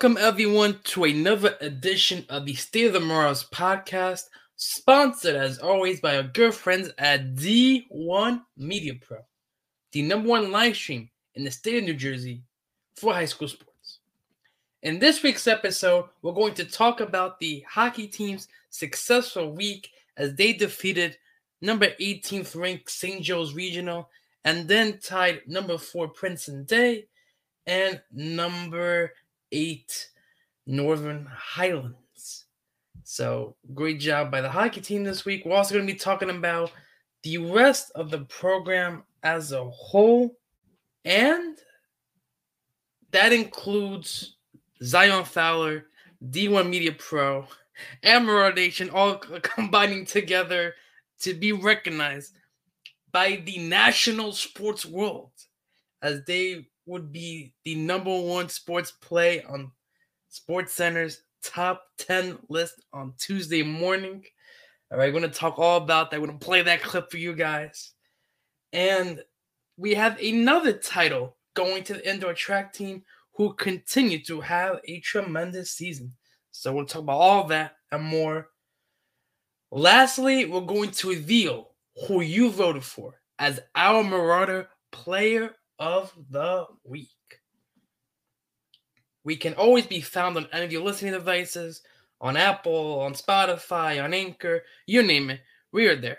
Welcome everyone to another edition of the State of the Marauders podcast, sponsored as always by our good friends at D1 Media Pro, the number one live stream in the state of New Jersey for high school sports. In this week's episode, we're going to talk about the hockey team's successful week as they defeated number 18th ranked St. Joe's Regional and then tied number 4 Princeton Day and number eight Northern Highlands. So great job by the hockey team this week. We're also going to be talking about the rest of the program as a whole, and that includes Zion Fowler, D1 Media Pro, and Nation all combining together to be recognized by the national sports world as they would be the number one sports play on SportsCenter's top 10 list on Tuesday morning. All right, we're going to talk all about that. We're going to play that clip for you guys. And we have another title going to the indoor track team who continue to have a tremendous season. So we'll talk about all that and more. Lastly, we're going to reveal who you voted for as our Marauder Player of the Week. We can always be found on any of your listening devices, on Apple, on Spotify, on Anchor, you name it, we are there.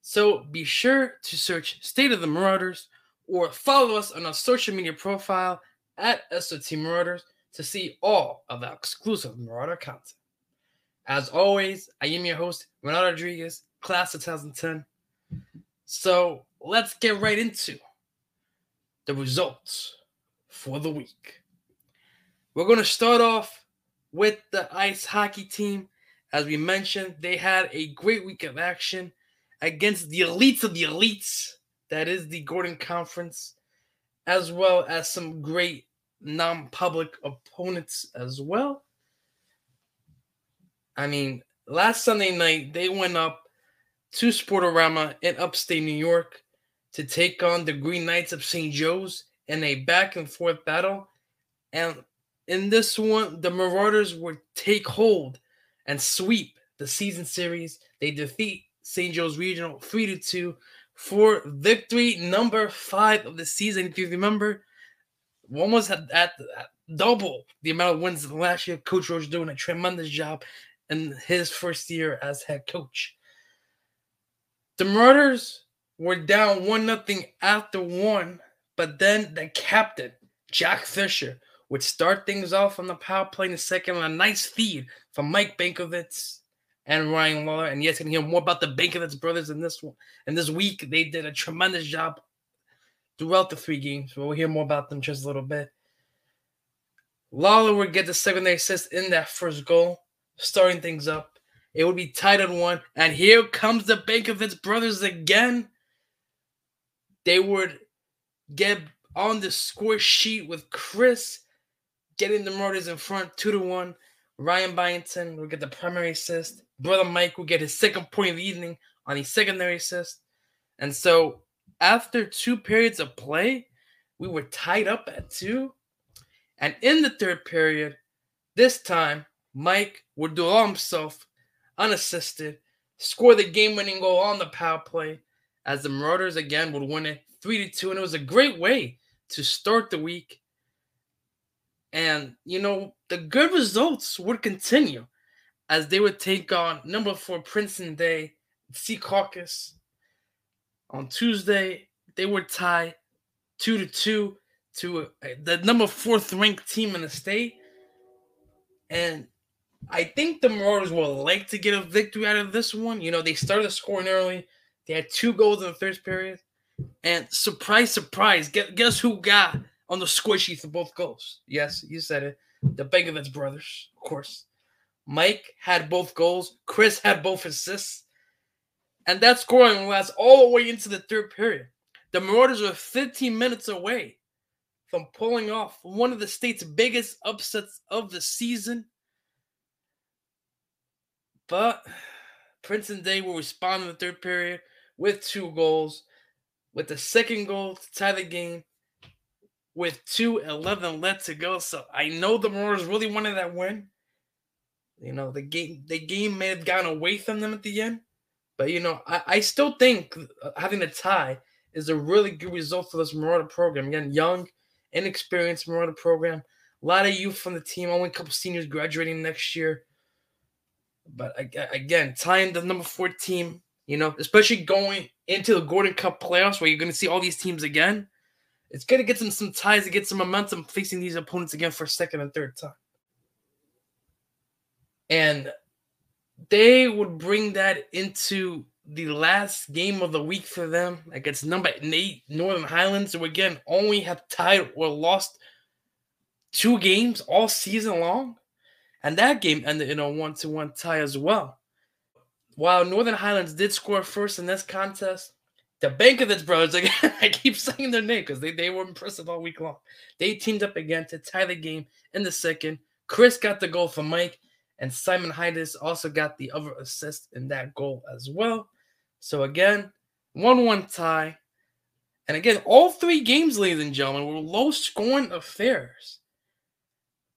So be sure to search State of the Marauders or follow us on our social media profile at SOT Marauders to see all of our exclusive Marauder content. As always, I am your host, Ronaldo Rodriguez, class of 2010. So let's get right into the results for the week. We're going to start off with the ice hockey team. As we mentioned, they had a great week of action against the elites of the elites, that is the Gordon Conference, as well as some great non public opponents as well. I mean, last Sunday night, they went up to Sportorama in upstate New York to take on the Green Knights of St. Joe's in a back and forth battle. And in this one, the Marauders would take hold and sweep the season series. They defeat St. Joe's Regional 3 to 2 for victory number five of the season. If you remember, almost at, at, at double the amount of wins last year. Coach Roach doing a tremendous job in his first year as head coach. The Marauders were down one nothing after one, but then the captain Jack Fisher would start things off on the power play in the second on a nice feed from Mike Bankovitz and Ryan Waller. And yes, can hear more about the Bankovitz brothers in this one. And this week they did a tremendous job throughout the three games. We'll hear more about them just a little bit. Lawler would get the secondary assist in that first goal, starting things up. It would be tied at one, and here comes the Bankovitz brothers again. They would get on the score sheet with Chris getting the Marauders in front, two to one. Ryan Byington would get the primary assist. Brother Mike would get his second point of the evening on a secondary assist. And so after two periods of play, we were tied up at two. And in the third period, this time, Mike would do all himself, unassisted, score the game winning goal on the power play as the Marauders again would win it 3 to 2. And it was a great way to start the week. And, you know, the good results would continue as they would take on number four Princeton Day, Secaucus. On Tuesday, they would tie 2 to 2 to the number fourth ranked team in the state. And I think the Marauders will like to get a victory out of this one. You know, they started scoring early. They had two goals in the first period. And surprise, surprise, guess, who got on the sheet for both goals. Yes, you said it. The Begovic brothers, of course. Mike had both goals. Chris had both assists. And that scoring lasts all the way into the third period. The Marauders are 15 minutes away from pulling off one of the state's biggest upsets of the season. But Princeton Day will respond in the third period with two goals, with the second goal to tie the game with 2.11 left to go. So I know the Marauders really wanted that win. You know, the game the game may have gone away from them at the end. But you know, I, I still think uh, having a tie is a really good result for this Marauder program. Again, young, inexperienced Marauder program. A lot of youth from the team, only a couple seniors graduating next year. But again, tying the number four team, you know, especially going into the Gordon Cup playoffs where you're going to see all these teams again, it's going to get them some ties to get some momentum facing these opponents again for a second and third time. And they would bring that into the last game of the week for them against number eight Northern Highlands, who again only have tied or lost two games all season long. And that game ended in a one to one tie as well. While Northern Highlands did score first in this contest, the Bank of Bankovitz brothers, again, I keep saying their name because they, they were impressive all week long. They teamed up again to tie the game in the second. Chris got the goal for Mike, and Simon Heides also got the other assist in that goal as well. So again, 1 1 tie. And again, all three games, ladies and gentlemen, were low scoring affairs.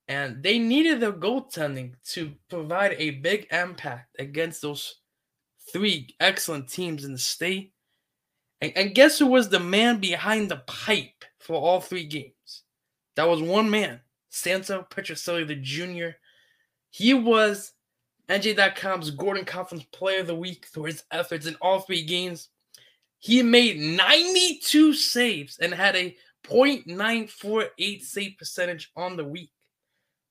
And they needed their goaltending to provide a big impact against those three excellent teams in the state. And, and guess who was the man behind the pipe for all three games? That was one man, Santo Petrocelli, the junior he was NJ.com's Gordon Conference Player of the Week for his efforts in all three games. He made 92 saves and had a .948 save percentage on the week.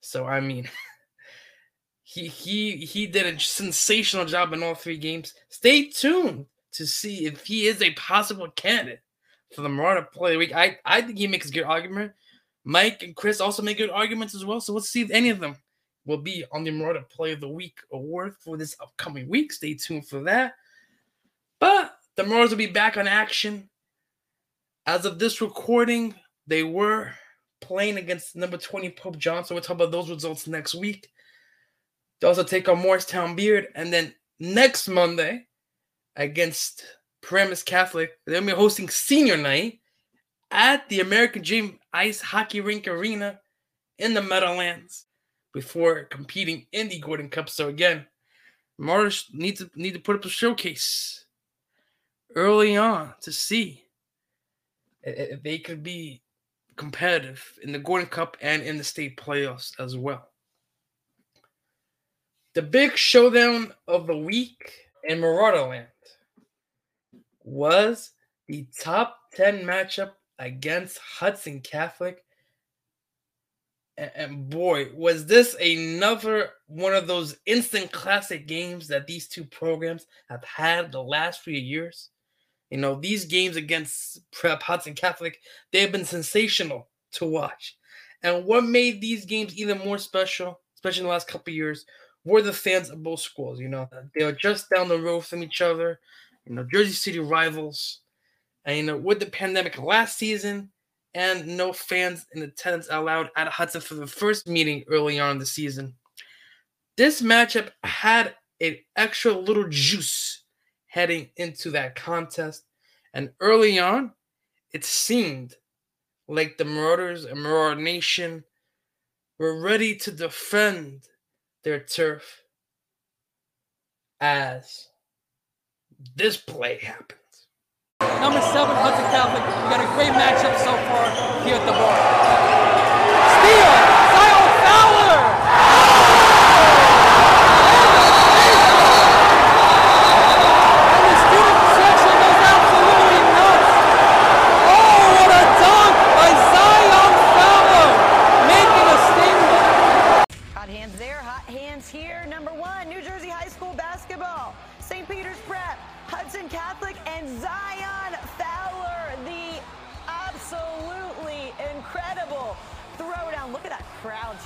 So I mean, he he he did a sensational job in all three games. Stay tuned to see if he is a possible candidate for the Marauder Player of the Week. I I think he makes a good argument. Mike and Chris also make good arguments as well. So let's see if any of them will be on the Marauder Play of the Week award for this upcoming week. Stay tuned for that. But the Marauders will be back on action. As of this recording, they were playing against number 20 Pope Johnson. We'll talk about those results next week. They also take on Morristown Beard. And then next Monday against Paramus Catholic, they'll be hosting senior night at the American Dream Ice Hockey Rink Arena in the Meadowlands before competing in the Gordon Cup. So again, Mars need to need to put up a showcase early on to see if they could be competitive in the Gordon Cup and in the state playoffs as well. The big showdown of the week in Marauderland was the top 10 matchup against Hudson Catholic and boy, was this another one of those instant classic games that these two programs have had the last few years. You know, these games against Prep Hudson Catholic, they have been sensational to watch. And what made these games even more special, especially in the last couple years, were the fans of both schools. You know, they were just down the road from each other, you know, Jersey City rivals. And, you know, with the pandemic last season, and no fans in attendance allowed at Hudson for the first meeting early on in the season. This matchup had an extra little juice heading into that contest, and early on, it seemed like the Marauders and Marauder Nation were ready to defend their turf as this play happens. Number seven, Hudson Catholic. We got a great matchup so far here at the bar. Steal! Zion Fowler!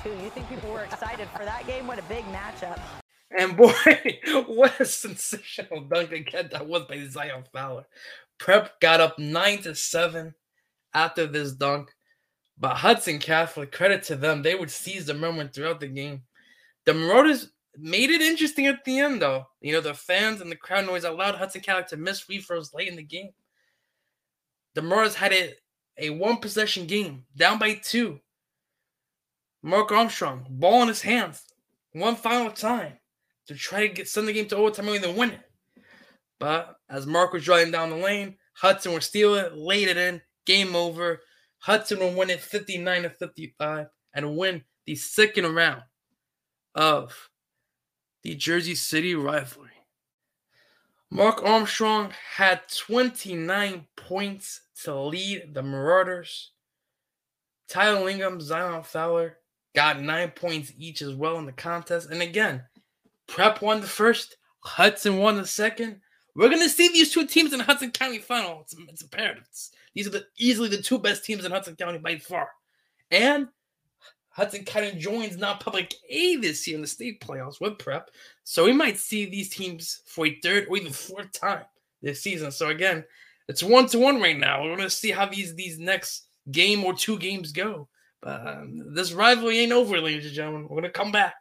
Too. You think people were excited for that game? What a big matchup. And boy, what a sensational dunk again that was by Zion Fowler. Prep got up nine to seven after this dunk. But Hudson Catholic, credit to them, they would seize the moment throughout the game. The Marauders made it interesting at the end, though. You know, the fans and the crowd noise allowed Hudson Catholic to miss free throws late in the game. The Marauders had a, a one possession game, down by two. Mark Armstrong, ball in his hands, one final time to try to get send the game to overtime and then win it. But as Mark was driving down the lane, Hudson would steal it, laid it in, game over. Hudson will win it 59 to 55 and win the second round of the Jersey City rivalry. Mark Armstrong had 29 points to lead the Marauders. Tyler Lingham, Zion Fowler got nine points each as well in the contest. And again, Prep won the first, Hudson won the second. We're gonna see these two teams in Hudson County final. It's, it's imperative. These are the easily the two best teams in Hudson County by far. And Hudson County joins non-public A this year in the state playoffs with Prep. So we might see these teams for a third or even fourth time this season. So again, it's one to one right now. We're gonna see how these these next game or two games go. Um, this rivalry ain't over, ladies and gentlemen. We're gonna come back.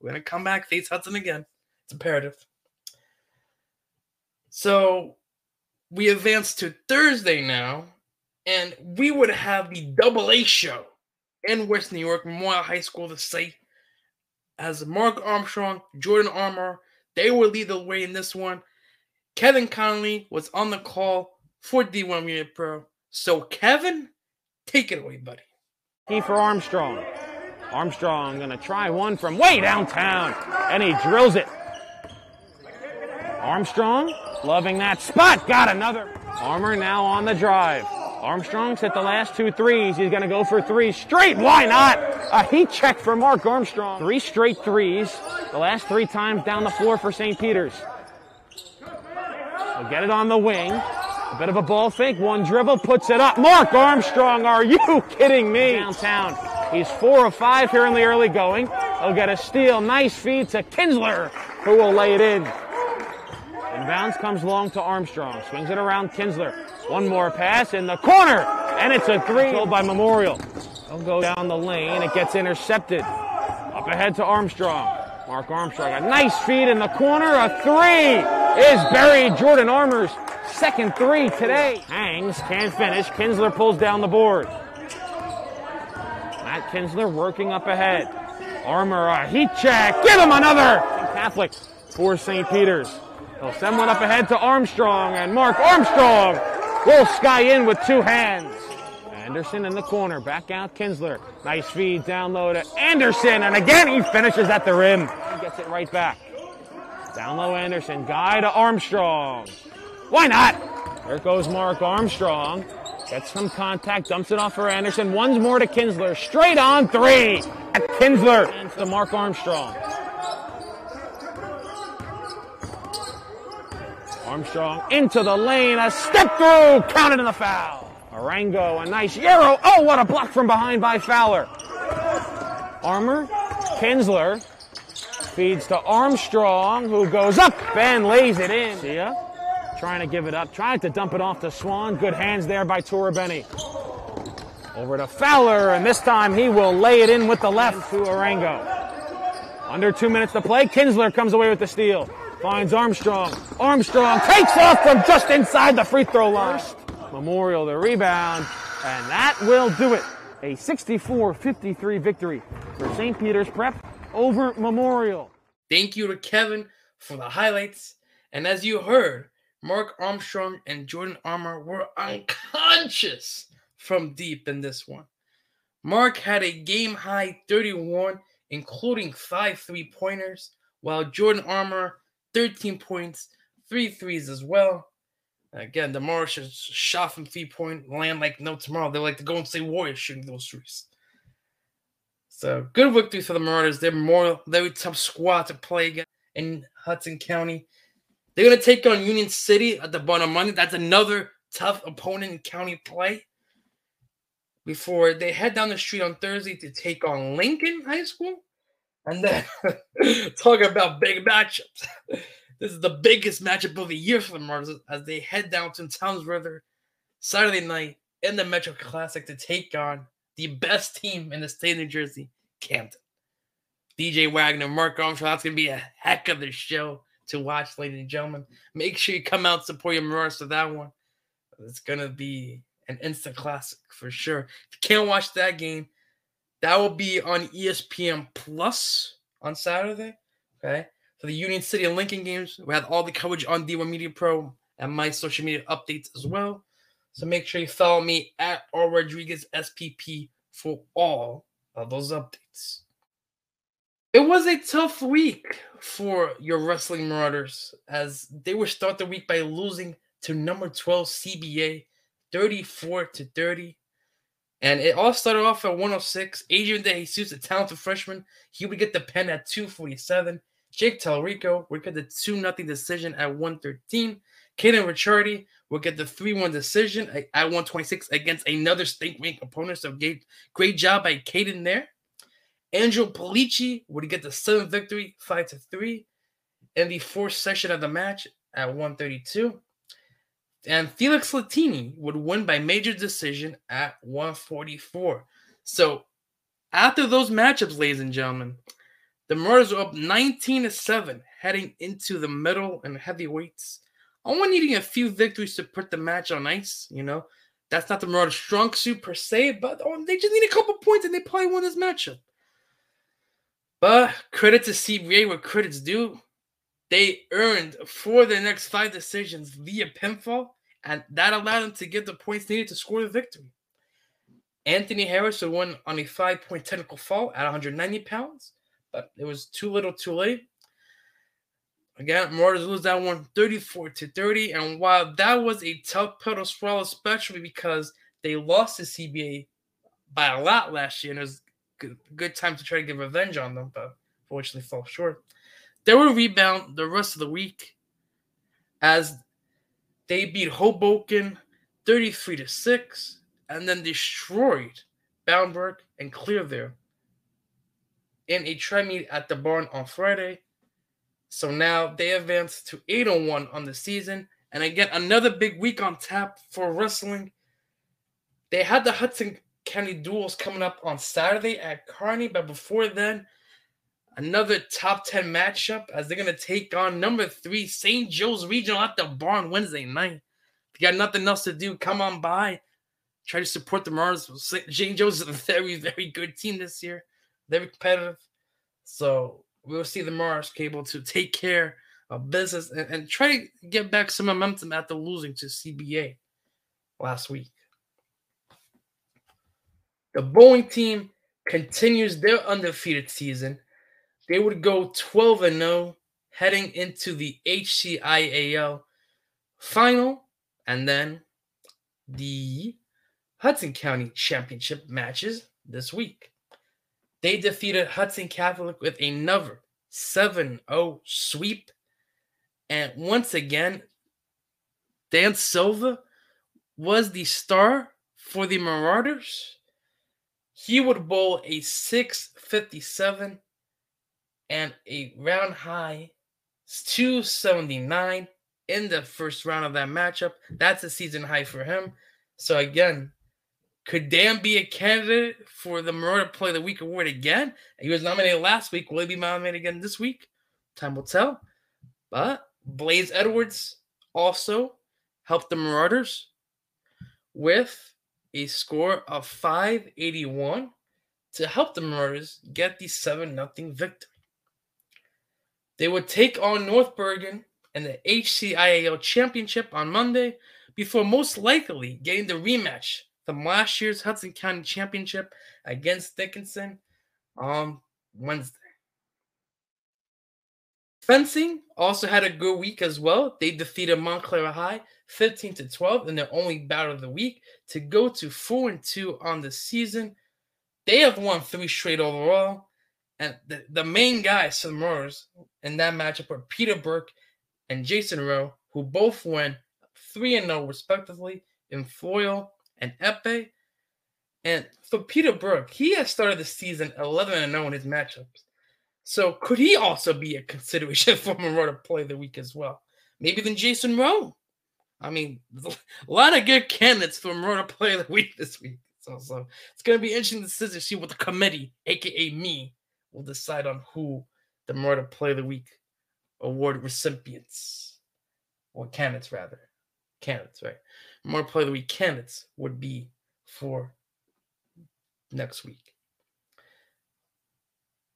We're gonna come back, face Hudson again. It's imperative. So we advance to Thursday now, and we would have the double A show in West New York, Memorial High School, the site. As Mark Armstrong, Jordan Armour, they will lead the way in this one. Kevin Conley was on the call for D1 Media Pro. So, Kevin, take it away, buddy. Key for Armstrong. Armstrong gonna try one from way downtown, and he drills it. Armstrong loving that spot, got another. Armour now on the drive. Armstrong's hit the last two threes. He's gonna go for three straight. Why not? A heat check for Mark Armstrong. Three straight threes. The last three times down the floor for St. Peter's. He'll get it on the wing. A bit of a ball fake, one dribble, puts it up. Mark Armstrong, are you kidding me? Downtown. He's four of five here in the early going. He'll get a steal. Nice feed to Kinsler, who will lay it in. Inbounds comes long to Armstrong. Swings it around Kinsler. One more pass in the corner. And it's a three Controlled by Memorial. He'll go down the lane. It gets intercepted. Up ahead to Armstrong. Mark Armstrong. A nice feed in the corner. A three is buried. Jordan Armour's second three today. Hangs, can't finish. Kinsler pulls down the board. Matt Kinsler working up ahead. Armour, a heat check. Give him another. Catholic for St. Peter's. He'll send one up ahead to Armstrong, and Mark Armstrong will sky in with two hands. Anderson in the corner, back out Kinsler. Nice feed down low to Anderson, and again he finishes at the rim. He gets it right back. Down low Anderson, guy to Armstrong. Why not? There goes Mark Armstrong. Gets some contact, dumps it off for Anderson. One's more to Kinsler. Straight on three. At Kinsler. And to Mark Armstrong. Armstrong into the lane. A step through. Counted in the foul. Arango, a nice Yarrow. Oh, what a block from behind by Fowler. Armour, Kinsler feeds to Armstrong, who goes up and lays it in. See ya? Trying to give it up, trying to dump it off to Swan. Good hands there by Torabeni. Over to Fowler, and this time he will lay it in with the left to Arango. Under two minutes to play. Kinsler comes away with the steal. Finds Armstrong. Armstrong takes off from just inside the free throw line. Memorial the rebound, and that will do it. A 64-53 victory for St. Peter's Prep over Memorial. Thank you to Kevin for the highlights. And as you heard, Mark Armstrong and Jordan Armour were unconscious from deep in this one. Mark had a game high 31, including five three pointers, while Jordan Armour 13 points, three threes as well. Again, the Mauritius shot from three point land like no tomorrow. They're like the Golden State Warriors shooting those threes. So good victory for the Marauders. They're more very tough squad to play against in Hudson County. They're gonna take on Union City at the bottom Monday. That's another tough opponent in county play. before they head down the street on Thursday to take on Lincoln High School. And then talking about big matchups. This is the biggest matchup of the year for the Marlins as they head down to Toms River Saturday night in the Metro Classic to take on the best team in the state of New Jersey, Camden. DJ Wagner, Mark Armstrong. That's going to be a heck of a show to watch, ladies and gentlemen. Make sure you come out support your Marauders for that one. It's to be an instant classic for sure. If you can't watch that game, that will be on ESPN Plus on Saturday. Okay. For the Union City and Lincoln games, we have all the coverage on D1 Media Pro and my social media updates as well. So make sure you follow me at R Rodriguez SPP for all of those updates. It was a tough week for your wrestling marauders as they were start the week by losing to number 12 CBA 34 to 30. And it all started off at 106. Adrian De Jesus, a talented freshman, he would get the pen at 247. Jake Talarico would get the 2 0 decision at 113. Kaden Ricciardi would get the 3 1 decision at at 126 against another state ranked opponent. So, great, great job by Caden there. Angelo Polici would get the 7th victory, 5 to 3. In the fourth session of the match at 132. And Felix Latini would win by major decision at 144. So, after those matchups, ladies and gentlemen, the Marauders were up 19 to 7 heading into the middle and heavyweights. Only needing a few victories to put the match on ice, you know. That's not the Marauders' strong suit per se, but oh, they just need a couple points and they probably won this matchup. But credit to CBA where credit's due. They earned for their next five decisions via pinfall, and that allowed them to get the points needed to score the victory. Anthony Harris win on a five point technical fall at 190 pounds, but it was too little too late. Again, Marauders lose that one 34 to 30. And while that was a tough to swallow, especially because they lost to CBA by a lot last year, and it was good, good time to try to get revenge on them, but fortunately fell short. They will rebound the rest of the week as they beat Hoboken 33 to 6 and then destroyed Boundberg and Clearville in a try meet at the barn on Friday. So now they advance to 8 1 on the season. And again, another big week on tap for wrestling. They had the Hudson County duels coming up on Saturday at Kearny, but before then, another top 10 matchup as they're going to take on number three St. Joe's Regional at the barn Wednesday night. If you got nothing else to do, come on by. Try to support the Mars. St. Joe's is a very, very good team this year. Very competitive. So we'll see the Mars able to take care of business and, and try to get back some momentum after losing to CBA last week. The Boeing team continues their undefeated season. They would go 12 and 0 heading into the HCIAL final and then the Hudson County Championship matches this week. They defeated Hudson Catholic with another 7 0 sweep. And once again, Dan Silva was the star for the Marauders. He would bowl a 657 and a round high 279 in the first round of that matchup. That's a season high for him. So again, could Dan be a candidate for the Marauder Play of the Week award again? He was nominated last week. Will he be nominated again this week? Time will tell. But Blaze Edwards also helped the Marauders with a score of 581 to help the Marauders get the 7 0 victory. They would take on North Bergen in the HCIAL Championship on Monday before most likely getting the rematch from last year's Hudson County Championship against Dickinson on Wednesday. Fencing also had a good week as well. They defeated Montclair High 15 to 12 in their only battle of the week to go to 4 and 2 on the season. They have won three straight overall. And the, the main guys for the Marauders in that matchup were Peter Burke and Jason Rowe, who both went 3 and 0 respectively in foil and epee. And for Peter Burke, he has started the season 11 and 0 in his matchups. So could he also be a consideration for Marauder play of the week as well? Maybe than Jason Rowe. I mean, a lot of good candidates for Marauder play of the week this week. So, so it's going to be interesting to see- what the committee, aka me, will decide on who the Marauder play of the week award recipients or candidates rather. Candidates right. More play of the week candidates would be for next week.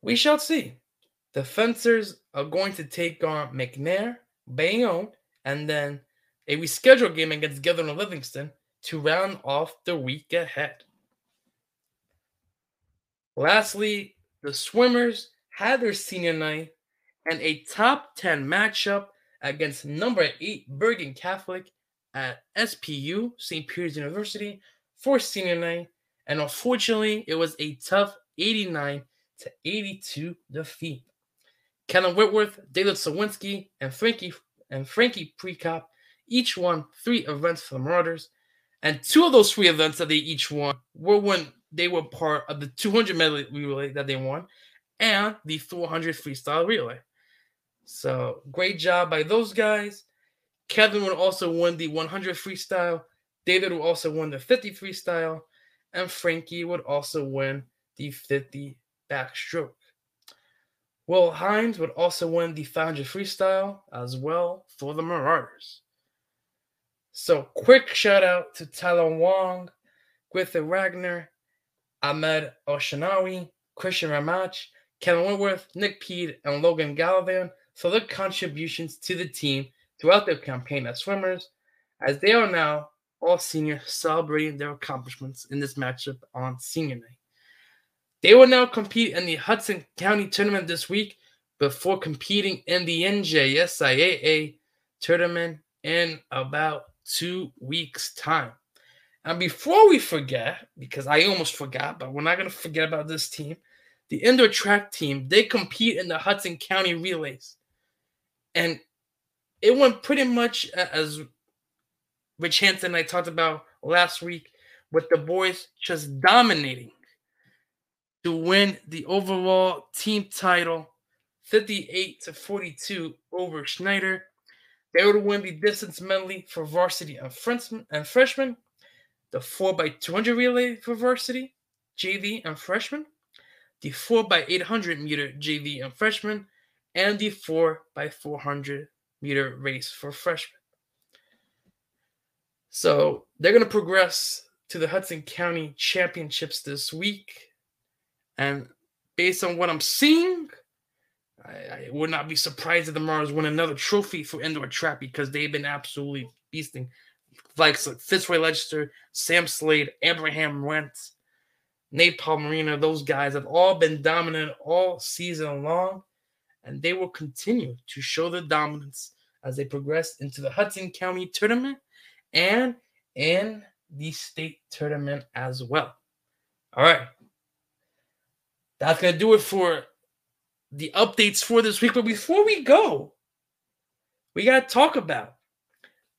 We shall see. The fencers are going to take on mcnair bayonne and then a rescheduled game against Gilder and Livingston to round off the week ahead. Lastly, the swimmers had their senior night and a top 10 matchup against number 8 Bergen Catholic at SPU, St. Peter's University, for senior night. And unfortunately, it was a tough 89 to 82 defeat. Kellen Whitworth, David Sawinski, and Frankie and Frankie Prekop each won three events for the Marauders. And two of those three events that they each won were when they were part of the 200 medley relay that they won and the 400 freestyle relay. So great job by those guys. Kevin would also win the 100 freestyle. David would also win the 50 freestyle. And Frankie would also win the 50 backstroke. Will Hines would also win the 500 freestyle as well for the Marauders. So, quick shout out to Tyler Wong, Griffin Ragnar, Ahmed Oshanawi, Christian Ramach, Kevin Wentworth, Nick Peed, and Logan Gallivan for their contributions to the team throughout their campaign as swimmers, as they are now all senior celebrating their accomplishments in this matchup on senior night. They will now compete in the Hudson County tournament this week before competing in the NJSIAA tournament in about two weeks' time. And before we forget, because I almost forgot, but we're not going to forget about this team, the indoor track team, they compete in the Hudson County relays. And it went pretty much as Rich Hansen and I talked about last week, with the boys just dominating to win the overall team title 58 to 42 over Snyder. They would win the distance medley for varsity and freshmen, and freshmen, the 4x200 relay for varsity, JV and freshman, the 4x800 meter JV and freshman, and the 4x400 meter race for freshmen. So they're going to progress to the Hudson County Championships this week. And based on what I'm seeing, I, I would not be surprised if the Mars win another trophy for indoor track because they've been absolutely beasting. Like Fitzroy Leicester, Sam Slade, Abraham Wentz, Nate Palmerino, those guys have all been dominant all season long, and they will continue to show their dominance as they progress into the Hudson County tournament and in the state tournament as well. All right. That's going to do it for the updates for this week. But before we go, we got to talk about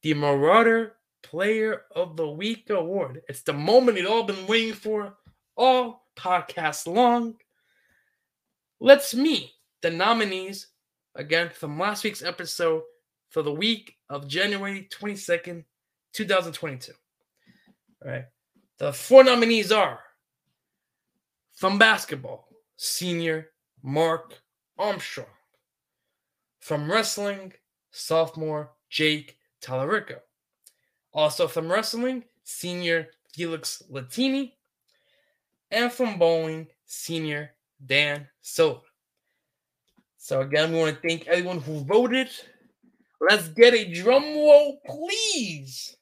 the Marauder Player of the Week award. It's the moment you've all been waiting for all podcasts long. Let's meet the nominees again from last week's episode for the week of January 22nd, 2022. All right. The four nominees are from basketball, senior Mark Armstrong. From wrestling, sophomore Jake Talarico. Also from wrestling, senior Felix Latini. And from bowling, senior Dan Silva. So again, we want to thank everyone who voted. Let's get a drum roll, please.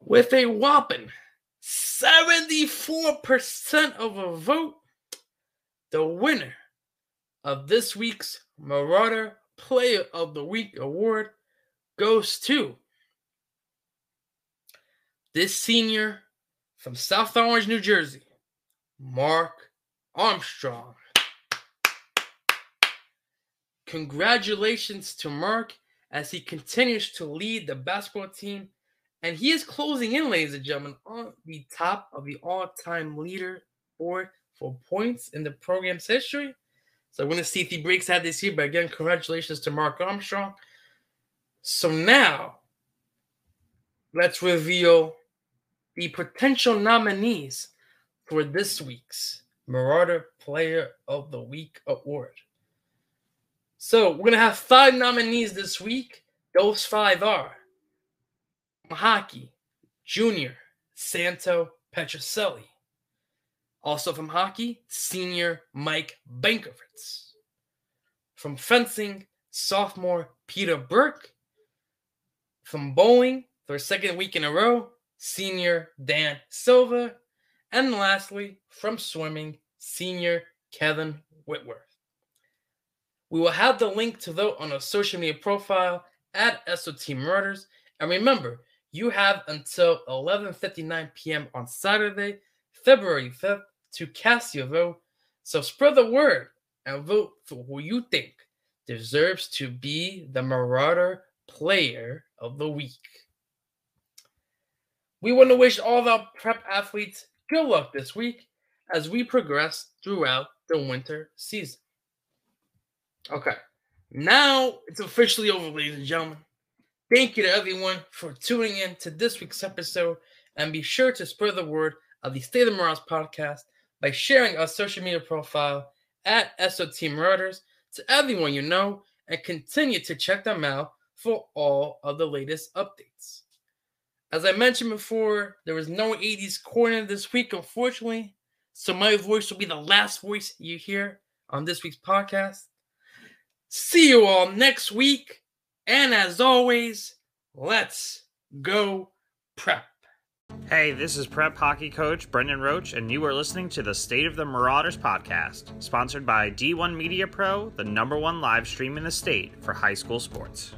With a whopping 74% of a vote, the winner of this week's Marauder Player of the Week award goes to this senior from South Orange, New Jersey, Mark Armstrong. Congratulations to Mark as he continues to lead the basketball team. And he is closing in, ladies and gentlemen, on the top of the all time leader board for points in the program's history. So we're going to see if he breaks that this year. But again, congratulations to Mark Armstrong. So now, let's reveal the potential nominees for this week's Marauder Player of the Week award. So we're going to have five nominees this week. Those five are hockey, Junior, Santo Petrocelli. Also from hockey, senior Mike Bankovitz. From fencing, sophomore Peter Burke. From bowling, for a second week in a row, senior Dan Silva. And lastly, from swimming, senior Kevin Whitworth. We will have the link to vote on our social media profile at SOT Marauders. And remember, you have until 11:59 p.m. on Saturday, February 5th, to cast your vote. So spread the word and vote for who you think deserves to be the Marauder Player of the Week. We want to wish all our prep athletes good luck this week as we progress throughout the winter season. Okay, now it's officially over, ladies and gentlemen. Thank you to everyone for tuning in to this week's episode, and be sure to spread the word of the State of Marauders podcast by sharing our social media profile at SOT Marauders to everyone you know, and continue to check them out for all of the latest updates. As I mentioned before, there was no 80s corner this week, unfortunately, so my voice will be the last voice you hear on this week's podcast. See you all next week. And as always, let's go prep. Hey, this is prep hockey coach Brendan Roach, and you are listening to the State of the Marauders podcast, sponsored by D1 Media Pro, the number one live stream in the state for high school sports.